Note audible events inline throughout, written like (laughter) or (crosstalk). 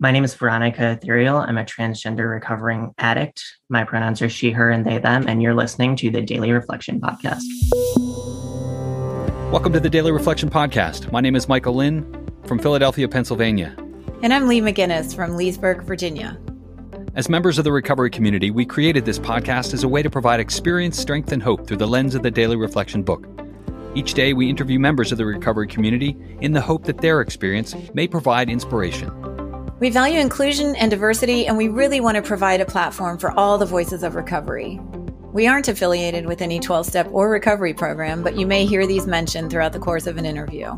My name is Veronica Ethereal. I'm a transgender recovering addict. My pronouns are she, her, and they, them, and you're listening to the Daily Reflection Podcast. Welcome to the Daily Reflection Podcast. My name is Michael Lynn from Philadelphia, Pennsylvania. And I'm Lee McGinnis from Leesburg, Virginia. As members of the recovery community, we created this podcast as a way to provide experience, strength, and hope through the lens of the Daily Reflection book. Each day, we interview members of the recovery community in the hope that their experience may provide inspiration. We value inclusion and diversity, and we really want to provide a platform for all the voices of recovery. We aren't affiliated with any 12 step or recovery program, but you may hear these mentioned throughout the course of an interview.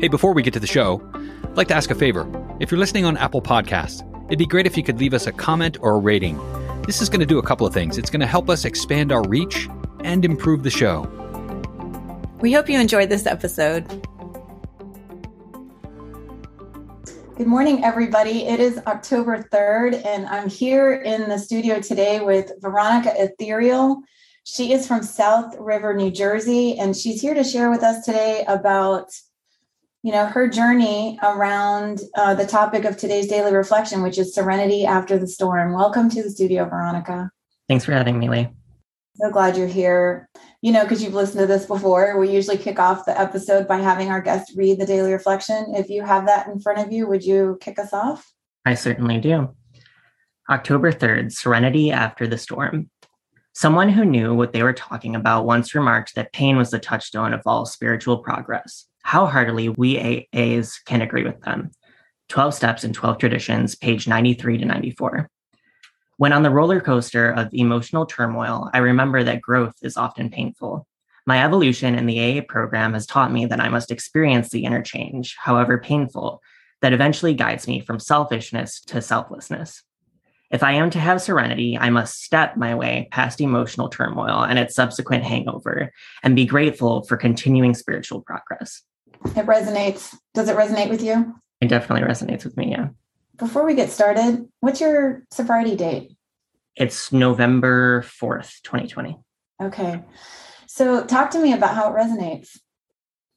Hey, before we get to the show, I'd like to ask a favor. If you're listening on Apple Podcasts, it'd be great if you could leave us a comment or a rating. This is going to do a couple of things. It's going to help us expand our reach and improve the show. We hope you enjoyed this episode. Good morning, everybody. It is October 3rd, and I'm here in the studio today with Veronica Ethereal. She is from South River, New Jersey, and she's here to share with us today about you know her journey around uh, the topic of today's daily reflection which is serenity after the storm welcome to the studio veronica Thanks for having me, Lee. So glad you're here you know because you've listened to this before we usually kick off the episode by having our guest read the daily reflection if you have that in front of you would you kick us off I certainly do. October 3rd, Serenity After the Storm. Someone who knew what they were talking about once remarked that pain was the touchstone of all spiritual progress. How heartily we AAs can agree with them. 12 Steps and 12 Traditions, page 93 to 94. When on the roller coaster of emotional turmoil, I remember that growth is often painful. My evolution in the AA program has taught me that I must experience the interchange, however painful, that eventually guides me from selfishness to selflessness. If I am to have serenity, I must step my way past emotional turmoil and its subsequent hangover and be grateful for continuing spiritual progress. it resonates does it resonate with you It definitely resonates with me. Yeah. Before we get started what's your sobriety date It's November 4th, 2020. okay so talk to me about how it resonates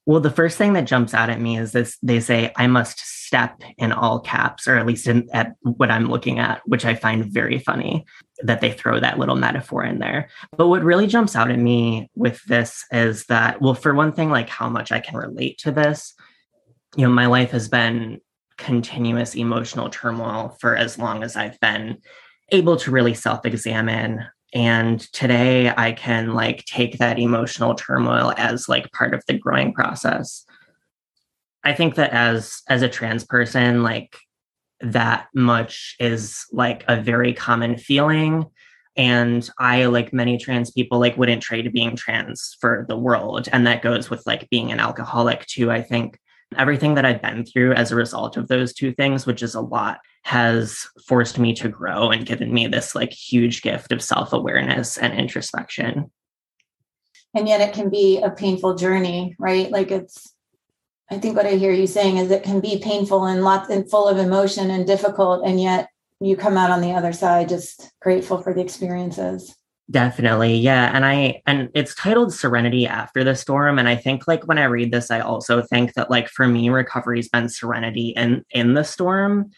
Well, the first thing that jumps out at me is this they say, I must step in all caps, or at least in, at what I'm looking at, which I find very funny that they throw that little metaphor in there. But what really jumps out at me with this is that, well, for one thing, like how much I can relate to this. You know, my life has been continuous emotional turmoil for as long as I've been able to really self examine and today i can like take that emotional turmoil as like part of the growing process. I think that as as a trans person like that much is like a very common feeling. And i like many trans people like wouldn't trade being trans for the world. And that goes with like being an alcoholic too i think everything that i've been through as a result of those two things which is a lot has forced me to grow and given me this like huge gift of self-awareness and introspection. And yet it can be a painful journey right? Like it's i think what i hear you saying is it can be painful and lots and full of emotion and difficult and yet you come out on the other side just grateful for the experiences definitely yeah and i and it's titled serenity after the storm and i think like when i read this i also think that like for me recovery's been serenity in in the storm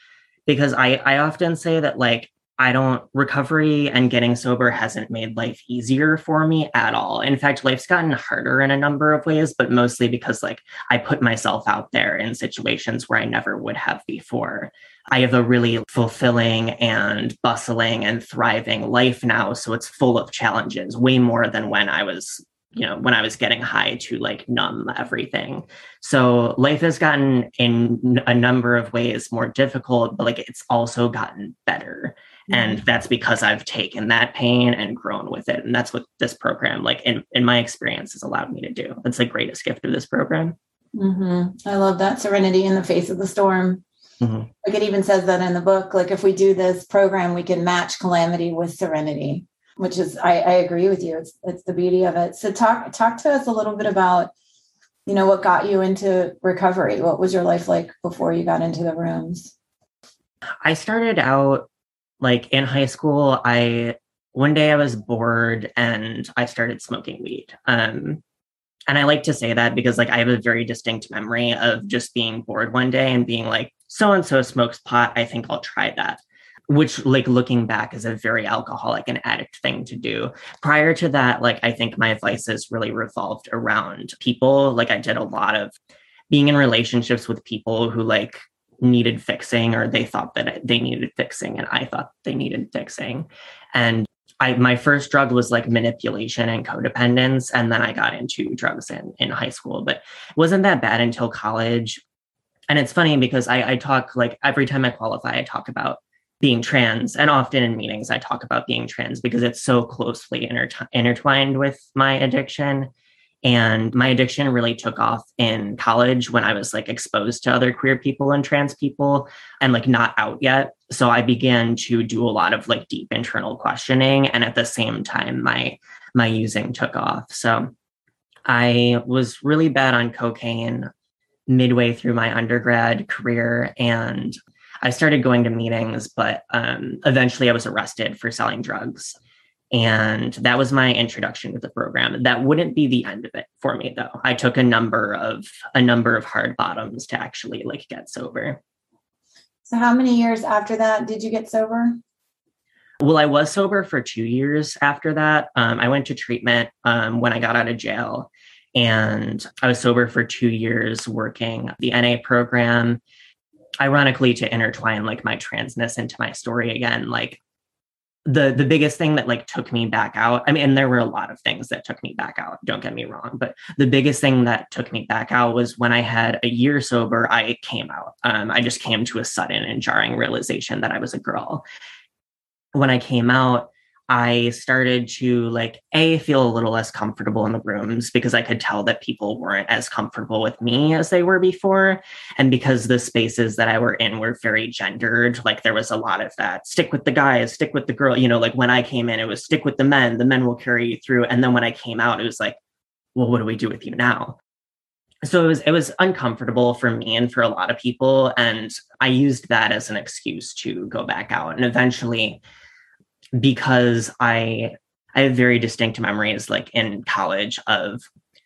because i i often say that like I don't recovery and getting sober hasn't made life easier for me at all. In fact, life's gotten harder in a number of ways, but mostly because like I put myself out there in situations where I never would have before. I have a really fulfilling and bustling and thriving life now, so it's full of challenges, way more than when I was you know when i was getting high to like numb everything. So life has gotten in a number of ways more difficult but like it's also gotten better. And that's because i've taken that pain and grown with it and that's what this program like in, in my experience has allowed me to do. That's the greatest gift of this program. Hmm i love that serenity in the face of the storm Mhm. like it even says that in the book like if we do this program we can match calamity with serenity which is I, I agree with you it's it's the beauty of it so talk talk to us a little bit about you know what got you into recovery what was your life like before you got into the rooms I started out like in high school. I one day I was bored and I started smoking weed. Um, and I like to say that because like I have a very distinct memory of just being bored one day and being like, so and so smokes pot. I think I'll try that. Which, like, looking back, is a very alcoholic and addict thing to do. Prior to that, like, I think my vices really revolved around people. Like, I did a lot of being in relationships with people who, like, needed fixing or they thought that they needed fixing and I thought they needed fixing. And I my first drug was like manipulation and codependence. And then I got into drugs in, in high school, but wasn't that bad until college. And it's funny because I, I talk like every time I qualify, I talk about being trans. And often in meetings, I talk about being trans because it's so closely inter- intertwined with my addiction. And my addiction really took off in college when I was like exposed to other queer people and trans people and like not out yet. So I began to do a lot of like deep internal questioning. And at the same time, my my using took off. So I was really bad on cocaine midway through my undergrad career and I started going to meetings, but um, eventually I was arrested for selling drugs. And that was my introduction to the program. That wouldn't be the end of it for me though. I took a number of a number of hard bottoms to actually like get sober. So how many years after that did you get sober? Well, I was sober for two years after that. Um, I went to treatment um, when I got out of jail, and I was sober for two years working the NA program. Ironically, to intertwine like my transness into my story again, like the the biggest thing that like took me back out i mean and there were a lot of things that took me back out don't get me wrong but the biggest thing that took me back out was when i had a year sober i came out um, i just came to a sudden and jarring realization that i was a girl when i came out I started to like a feel a little less comfortable in the rooms because I could tell that people weren't as comfortable with me as they were before. And because the spaces that I were in were very gendered like there was a lot of that stick with the guys stick with the girl you know like when I came in it was stick with the men the men will carry you through. And then when I came out it was like well what do we do with you now? So it was it was uncomfortable for me and for a lot of people and I used that as an excuse to go back out. And eventually because I I have very distinct memories like in college of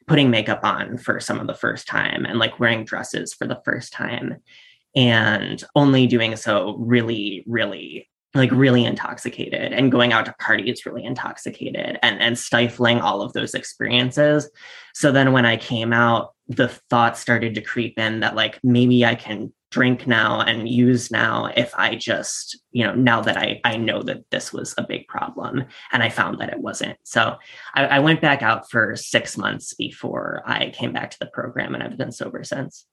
putting makeup on for some of the first time and like wearing dresses for the first time and only doing so really really like really intoxicated and going out to parties really intoxicated and and stifling all of those experiences. So then when i came out the thought started to creep in that like maybe i can drink now and use now if I just, you know, now that I, I know that this was a big problem and I found that it wasn't. So I, I went back out for six months before I came back to the program and I've been sober since.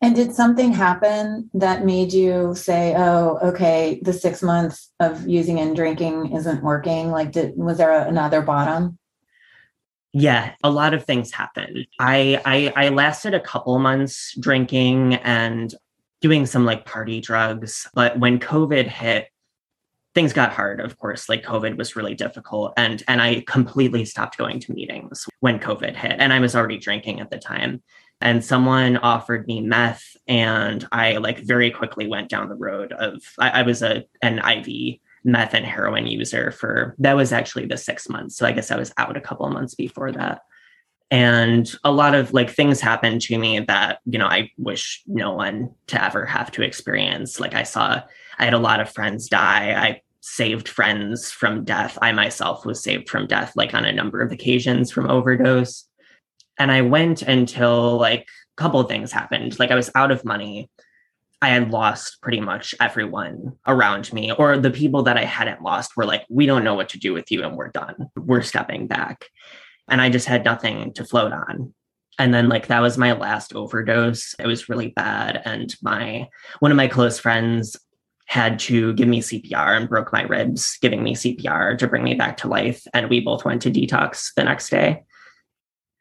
And did something happen that made you say, "Oh, okay, the six months of using and drinking isn't working"? Like, did was there a, another bottom? Yeah a lot of things happened. I, I i lasted a couple months drinking and doing some like party drugs but when covid hit things got hard of course. Like covid was really difficult and and i completely stopped going to meetings when covid hit and i was already drinking at the time. And someone offered me meth and i like very quickly went down the road of i, I was a an iv meth and heroin user for that was actually the six months. So I guess I was out a couple of months before that. And a lot of like things happened to me that, you know, I wish no one to ever have to experience. Like I saw, I had a lot of friends die. I saved friends from death. I myself was saved from death, like on a number of occasions from overdose. And I went until like a couple of things happened. Like I was out of money. I had lost pretty much everyone around me, or the people that I hadn't lost were like, we don't know what to do with you and we're done. We're stepping back. And I just had nothing to float on. And then like that was my last overdose. It was really bad. And my one of my close friends had to give me CPR and broke my ribs, giving me CPR to bring me back to life. And we both went to detox the next day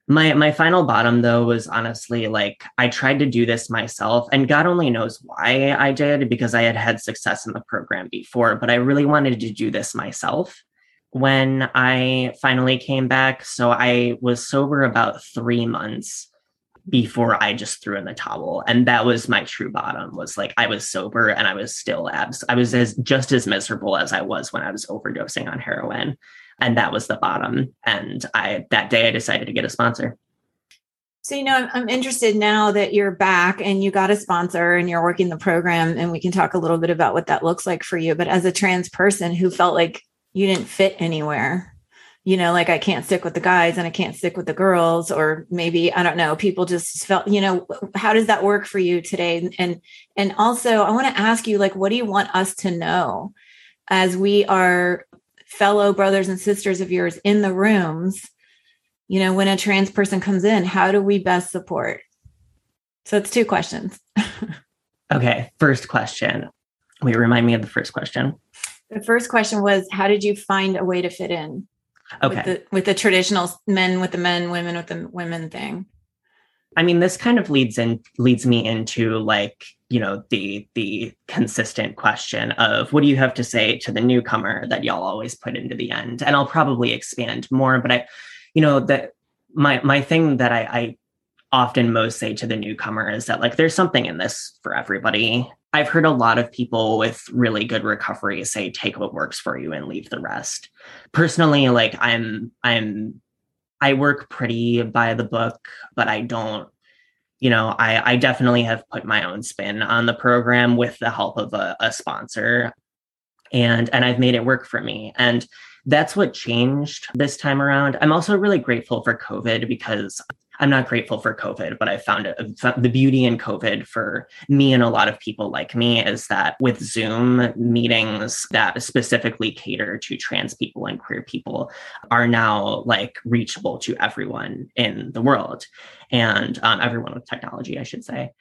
my my final bottom though was honestly like i tried to do this myself and god only knows why i did because i had had success in the program before but i really wanted to do this myself. When i finally came back so i was sober about three months before i just threw in the towel and that was my true bottom was like i was sober and i was still abs i was as just as miserable as i was when i was overdosing on heroin and that was the bottom and i that day i decided to get a sponsor So, you know, I'm, interested now that you're back and you got a sponsor and you're working the program, and we can talk a little bit about what that looks like for you. But as a trans person who felt like you didn't fit anywhere, you know, like I can't stick with the guys and I can't stick with the girls, or maybe I don't know, people just felt, you know, how does that work for you today? And and also I want to ask you, like, what do you want us to know as we are fellow brothers and sisters of yours in the rooms? you know, when a trans person comes in, how do we best support? So it's two questions. (laughs) okay. First question. Wait, remind me of the first question. The first question was How did you find a way to fit in? Okay. With the, with the traditional men with the men, women with the women thing. I mean, this kind of leads in leads me into like, you know, the the consistent question of what do you have to say to the newcomer that y'all always put into the end? And I'll probably expand more, but I you know that my my thing that I, I often most say to the newcomer is that like there's something in this for everybody. I've heard a lot of people with really good recovery say take what works for you and leave the rest. Personally, like I'm I'm I work pretty by the book, but I don't you know, I, I definitely have put my own spin on the program with the help of a, a sponsor and and I've made it work for me. And that's what changed this time around. I'm also really grateful for COVID because I'm not grateful for COVID, but I found it, the beauty in COVID for me and a lot of people like me is that with Zoom meetings that specifically cater to trans people and queer people are now like reachable to everyone in the world and um, everyone with technology, I should say.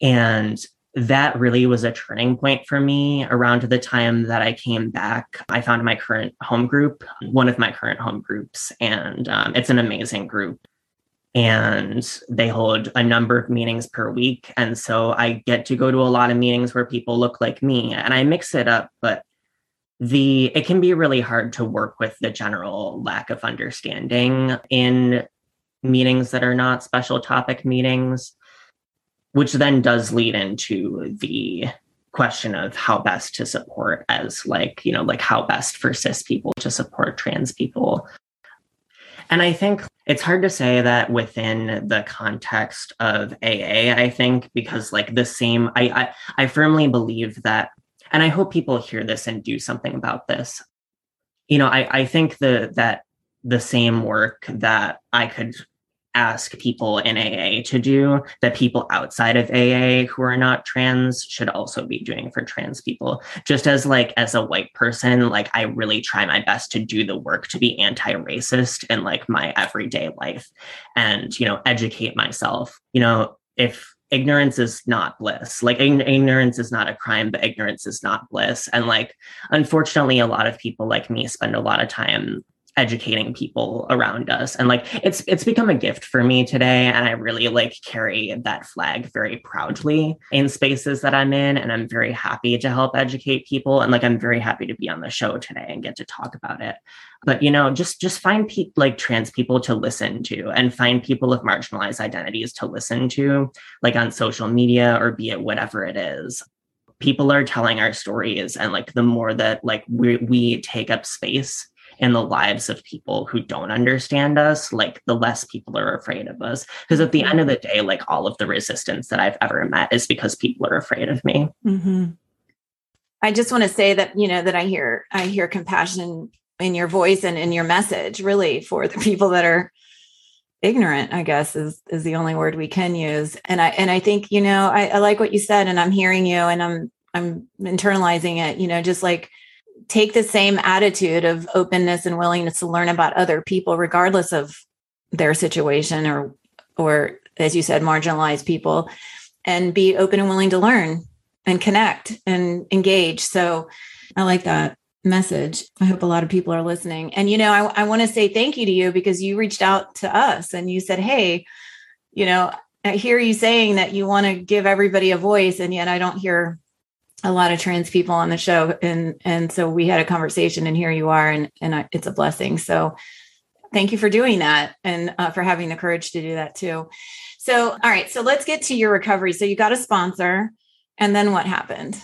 And that really was a turning point for me around the time that I came back. I found my current home group, one of my current home groups, and um, it's an amazing group. And they hold a number of meetings per week. And so I get to go to a lot of meetings where people look like me and I mix it up, but the it can be really hard to work with the general lack of understanding in meetings that are not special topic meetings which then does lead into the question of how best to support as like you know like how best for cis people to support trans people. And i think it's hard to say that within the context of aa i think because like the same i i, I firmly believe that and i hope people hear this and do something about this. You know i i think the that the same work that i could ask people in AA to do that people outside of AA who are not trans should also be doing for trans people. Just as like as a white person, like I really try my best to do the work to be anti-racist in like my everyday life and, you know, educate myself. You know, if ignorance is not bliss. Like ignorance is not a crime, but ignorance is not bliss. And like, unfortunately, a lot of people like me spend a lot of time educating people around us. And like it's it's become a gift for me today and i really like carry that flag very proudly in spaces that i'm in and i'm very happy to help educate people and like i'm very happy to be on the show today and get to talk about it. But you know just just find people like trans people to listen to and find people with marginalized identities to listen to like on social media or be it whatever it is. People are telling our stories and like the more that like we, we take up space in the lives of people who don't understand us, like the less people are afraid of us. Because at the end of the day, like all of the resistance that I've ever met is because people are afraid of me. Mm-hmm. I just want to say that, you know, that I hear, I hear compassion in your voice and in your message really for the people that are ignorant i guess is is the only word we can use and i and i think you know I, I like what you said and i'm hearing you and i'm i'm internalizing it you know just like take the same attitude of openness and willingness to learn about other people regardless of their situation or or as you said marginalized people and be open and willing to learn and connect and engage. So i like that message. I hope a lot of people are listening. And you know i, I want to say thank you to you because you reached out to us and you said hey you know i hear you saying that you want to give everybody a voice and yet i don't hear a lot of trans people on the show and and so we had a conversation and here you are and and I, it's a blessing. So thank you for doing that and uh, for having the courage to do that too. So all right so let's get to your recovery. So you got a sponsor and then what happened?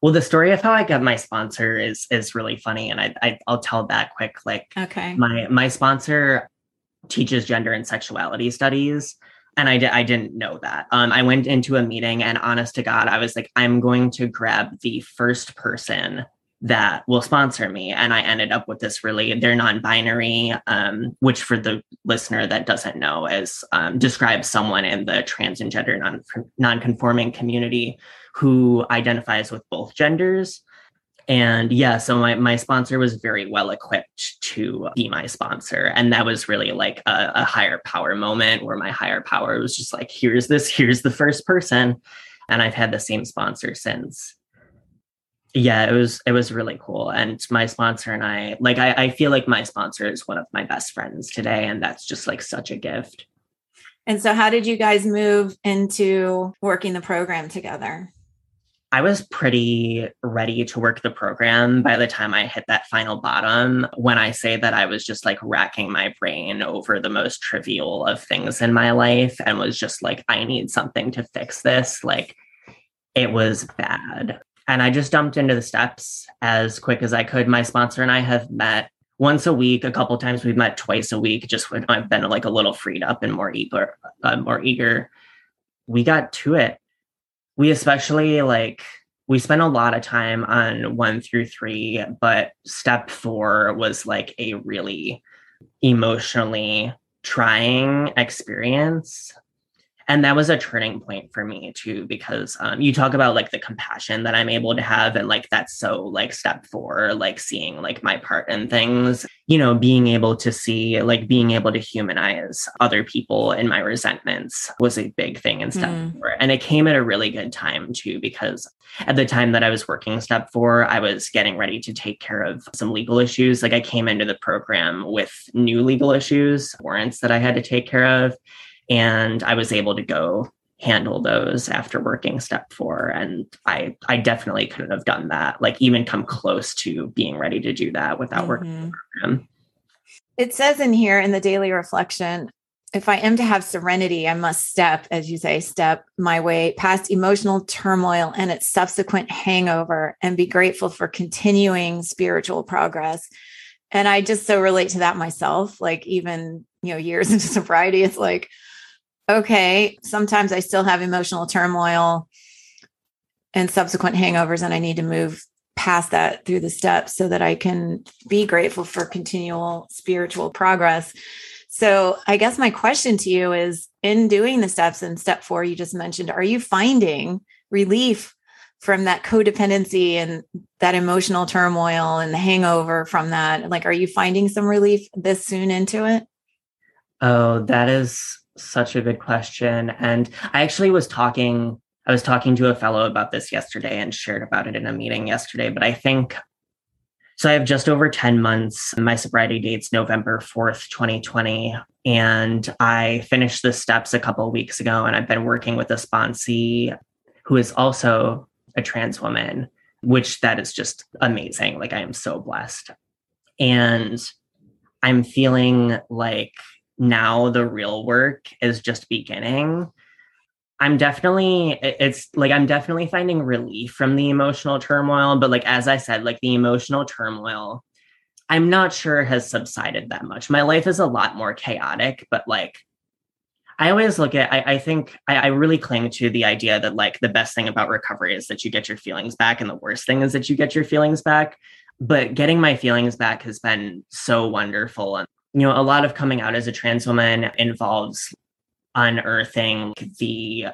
Well the story of how i got my sponsor is is really funny and i, I will tell that quick. Like okay. my my sponsor teaches gender and sexuality studies and I, di- I didn't know that. Um, I went into a meeting, and honest to God, I was like, I'm going to grab the first person that will sponsor me. And I ended up with this really, they're non binary, um, which for the listener that doesn't know, is um, describes someone in the trans and gender non conforming community who identifies with both genders and yeah so my, my sponsor was very well equipped to be my sponsor. And that was really like a, a, higher power moment where my higher power was just like here's this here's the first person. And i've had the same sponsor since. Yeah it was it was really cool. And my sponsor and i like I, I feel like my sponsor is one of my best friends today. And that's just like such a gift. And so how did you guys move into working the program together I was pretty ready to work the program by the time I hit that final bottom. When I say that I was just like racking my brain over the most trivial of things in my life and was just like, I need something to fix this, like it was bad. And I just dumped into the steps as quick as I could. My sponsor and I have met once a week, a couple times we've met twice a week, just when I've been like a little freed up and more eager, uh, more eager. We got to it we especially like we spent a lot of time on one through three, but step four was like a really emotionally trying experience and that was a turning point for me too because um, you talk about like the compassion that i'm able to have and like that's so like step four like seeing like my part in things you know being able to see like being able to humanize other people and my resentments was a big thing in step mm. four. And it came at a really good time too because at the time that i was working step four i was getting ready to take care of some legal issues. Like i came into the program with new legal issues warrants that i had to take care of and I was able to go handle those after working step four. And i i definitely couldn't have done that like even come close to being ready to do that without mm-hmm. working the program it says in here in the daily reflection if i am to have serenity i must step as you say step my way past emotional turmoil and its subsequent hangover and be grateful for continuing spiritual progress. And i just so relate to that myself like even you know years (laughs) into sobriety it's like okay, sometimes I still have emotional turmoil and subsequent hangovers, and I need to move past that through the steps so that I can be grateful for continual spiritual progress. So, I guess my question to you is in doing the steps in step four, you just mentioned, are you finding relief from that codependency and that emotional turmoil and the hangover from that? Like, are you finding some relief this soon into it? Oh, that is such a good question. And I actually was talking, I was talking to a fellow about this yesterday and shared about it in a meeting yesterday. But I think so I have just over 10 months. My sobriety date's November 4th, 2020. And I finished the steps a couple weeks ago. And I've been working with a sponsee who is also a trans woman, which that is just amazing. Like I am so blessed. And I'm feeling like now the real work is just beginning. I'm definitely it's like I'm definitely finding relief from the emotional turmoil, but like as I said, like the emotional turmoil I'm not sure has subsided that much. My life is a lot more chaotic, but like I always look at, I, I think I, I, really cling to the idea that like the best thing about recovery is that you get your feelings back, and the worst thing is that you get your feelings back. But getting my feelings back has been so wonderful. And you know, a lot of coming out as a trans woman involves unearthing the,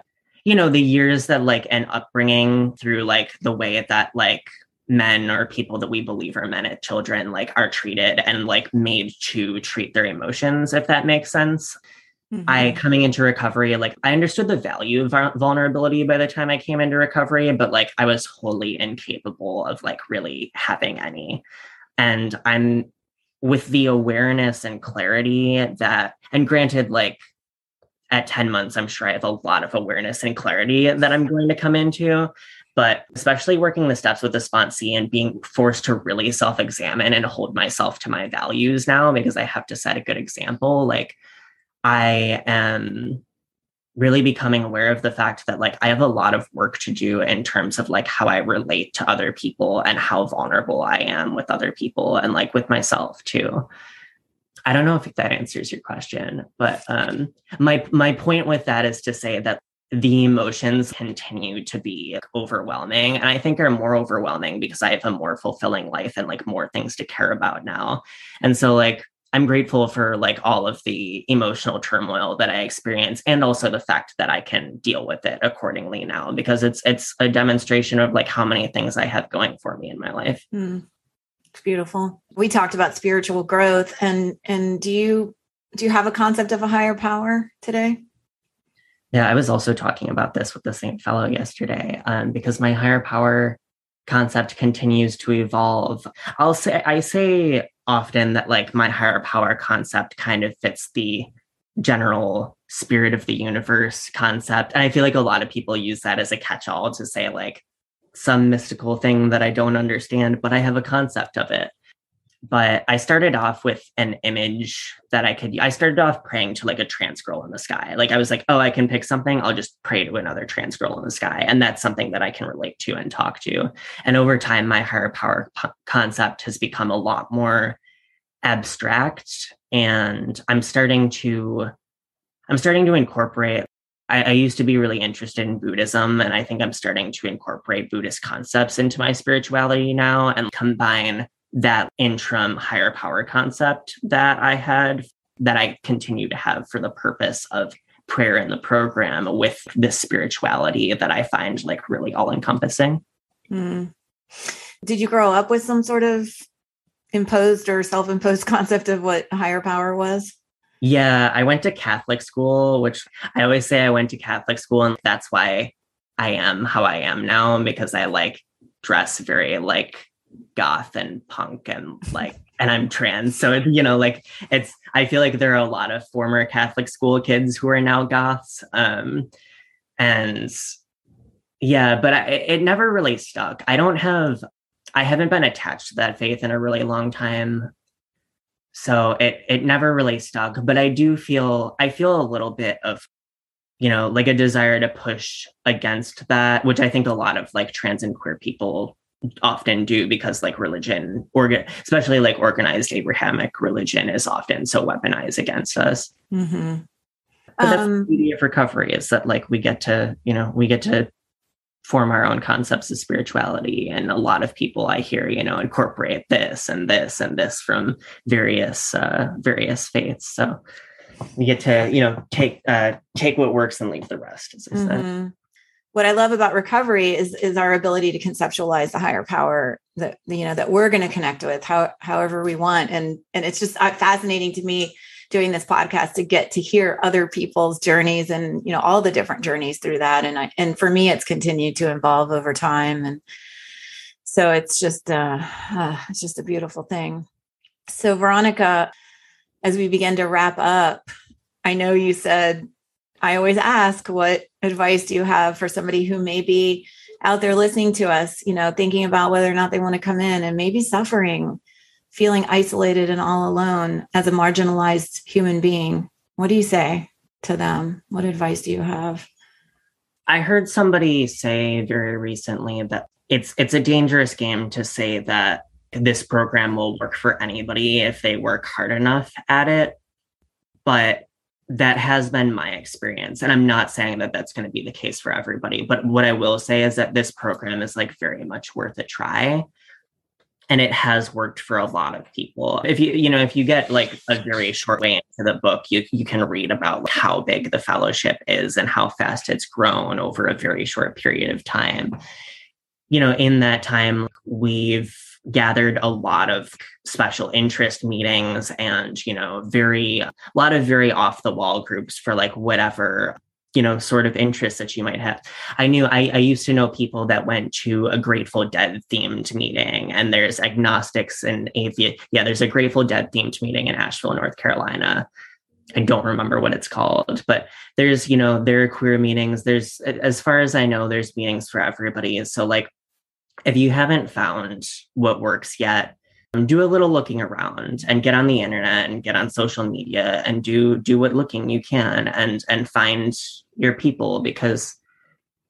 you know, the years that like an upbringing through like the way that like men or people that we believe are men at children like are treated and like made to treat their emotions, if that makes sense. Mm-hmm. I coming into recovery, like I understood the value of vulnerability by the time I came into recovery, but like I was wholly incapable of like really having any. And I'm with the awareness and clarity that, and granted, like at 10 months, I'm sure I have a lot of awareness and clarity that I'm going to come into. But especially working the steps with the sponsee and being forced to really self examine and hold myself to my values now because I have to set a good example. Like, I am really becoming aware of the fact that like I have a lot of work to do in terms of like how I relate to other people and how vulnerable I am with other people and like with myself too. I don't know if that answers your question, but um, my my point with that is to say that the emotions continue to be overwhelming and i think are more overwhelming because i have a more fulfilling life and like more things to care about now and so like i'm grateful for like all of the emotional turmoil that i experience and also the fact that i can deal with it accordingly now because it's it's a demonstration of like how many things i have going for me in my life. Mm, it's beautiful. We talked about spiritual growth and and do you do you have a concept of a higher power today? Yeah, I was also talking about this with the same fellow yesterday um, because my higher power concept continues to evolve. I'll say I say often that like my higher power concept kind of fits the general spirit of the universe concept. And I feel like a lot of people use that as a catch-all to say like some mystical thing that I don't understand, but I have a concept of it but I started off with an image that I could. I started off praying to like a trans girl in the sky. Like I was like, oh, I can pick something. I'll just pray to another trans girl in the sky, and that's something that I can relate to and talk to. And over time, my higher power p- concept has become a lot more abstract, and I'm starting to, I'm starting to incorporate. I, I used to be really interested in Buddhism, and I think I'm starting to incorporate Buddhist concepts into my spirituality now and combine that interim higher power concept that I had that I continue to have for the purpose of prayer in the program with this spirituality that I find like really all encompassing. Mm. Did you grow up with some sort of imposed or self imposed (laughs) concept of what higher power was? Yeah, I went to Catholic school, which I always say I went to Catholic school, and that's why I am how I am now because I like dress very like goth and punk and like and I'm trans. So you know, like it's I feel like there are a lot of former Catholic school kids who are now goths. Um and yeah, but I, it never really stuck. I don't have I haven't been attached to that faith in a really long time. So it it never really stuck, but I do feel I feel a little bit of you know, like a desire to push against that, which I think a lot of like trans and queer people often do because like religion especially like organized abrahamic religion is often so weaponized against us mm-hmm. but that's um, the beauty of recovery is that like we get to you know we get to form our own concepts of spirituality and a lot of people i hear you know incorporate this and this and this from various uh various faiths so we get to you know take uh take what works and leave the rest as i mm-hmm. said what I love about recovery is is our ability to conceptualize the higher power that you know that we're going to connect with how, however we want. And and it's just uh, fascinating to me doing this podcast to get to hear other people's journeys and you know all the different journeys through that. And I, and for me it's continued to evolve over time. And so it's just uh, uh it's just a beautiful thing. So Veronica as we begin to wrap up I know you said I always ask, what advice do you have for somebody who may be out there listening to us, you know, thinking about whether or not they want to come in and maybe suffering, feeling isolated and all alone as a marginalized human being? What do you say to them? What advice do you have? I heard somebody say very recently that it's it's a dangerous game to say that this program will work for anybody if they work hard enough at it. But that has been my experience and i'm not saying that that's going to be the case for everybody but what i will say is that this program is like very much worth a try and it has worked for a lot of people. If you you know if you get like a very short way into the book you you can read about how big the fellowship is and how fast it's grown over a very short period of time. You know in that time we've gathered a lot of special interest meetings and you know very a lot of very off the wall groups for like whatever you know sort of interests that you might have i knew I, I used to know people that went to a grateful dead themed meeting and there's agnostics and atheist yeah there's a grateful dead themed meeting in asheville north carolina I don't remember what it's called, but there's, you know, there are queer meetings. There's, as far as I know, there's meetings for everybody. So, like, if you haven't found what works yet, um, do a little looking around and get on the internet and get on social media and do do what looking you can and and find your people because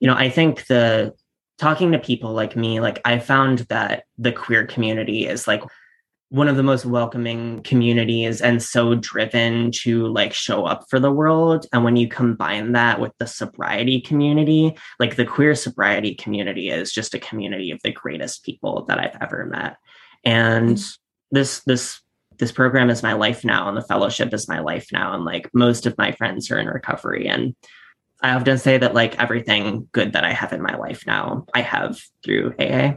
you know i think the talking to people like me like i found that the queer community is like one of the most welcoming communities and so driven to like show up for the world. And when you combine that with the sobriety community like the queer sobriety community is just a community of the greatest people that i've ever met. And mm-hmm. this this this program is my life now and the fellowship is my life now and like most of my friends are in recovery. And i often say that like everything good that i have in my life now i have through aa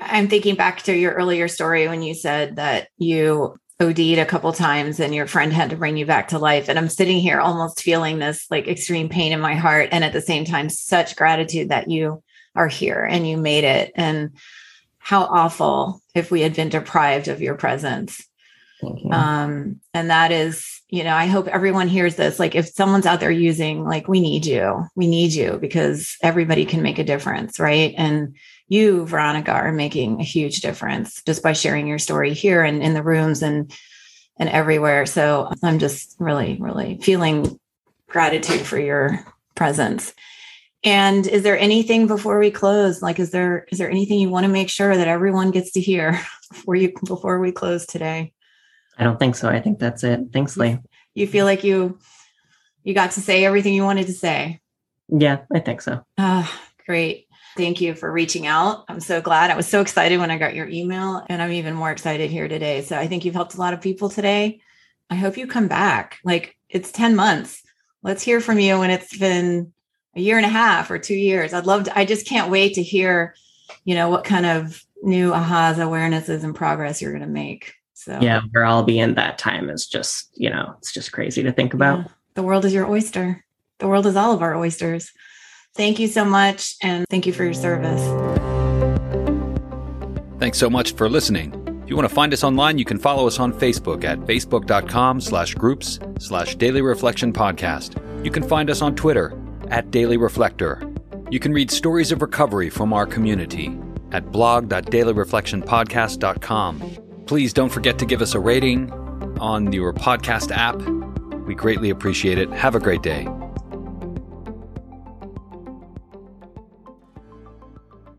I'm thinking back to your earlier story when you said that you OD'd a couple times and your friend had to bring you back to life. And I'm sitting here almost feeling this like extreme pain in my heart. And at the same time, such gratitude that you are here and you made it. And how awful if we had been deprived of your presence. Um, and that is, you know, I hope everyone hears this. Like, if someone's out there using, like, we need you, we need you because everybody can make a difference, right? And you, Veronica, are making a huge difference just by sharing your story here and in the rooms and and everywhere. So I'm just really, really feeling gratitude for your presence. And is there anything before we close? Like, is there is there anything you want to make sure that everyone gets to hear (laughs) before you before we close today? I don't think so. I think that's it. Thanks, Lee. You feel like you you got to say everything you wanted to say. Yeah, I think so. Uh, great. Thank you for reaching out. I'm so glad. I was so excited when I got your email, and I'm even more excited here today. So I think you've helped a lot of people today. I hope you come back. Like it's 10 months. Let's hear from you when it's been a year and a half or two years. I'd love to, I just can't wait to hear, you know, what kind of new ahas, awarenesses, and progress you're going to make. So, yeah, where I'll be in that time is just, you know, it's just crazy to think about. Yeah. The world is your oyster. The world is all of our oysters. Thank you so much. And thank you for your service. Thanks so much for listening. If you want to find us online, you can follow us on Facebook at facebook.com slash groups slash daily reflection podcast. You can find us on Twitter at Daily Reflector. You can read stories of recovery from our community at blog.dailyreflectionpodcast.com. Please don't forget to give us a rating on your podcast app. We greatly appreciate it. Have a great day.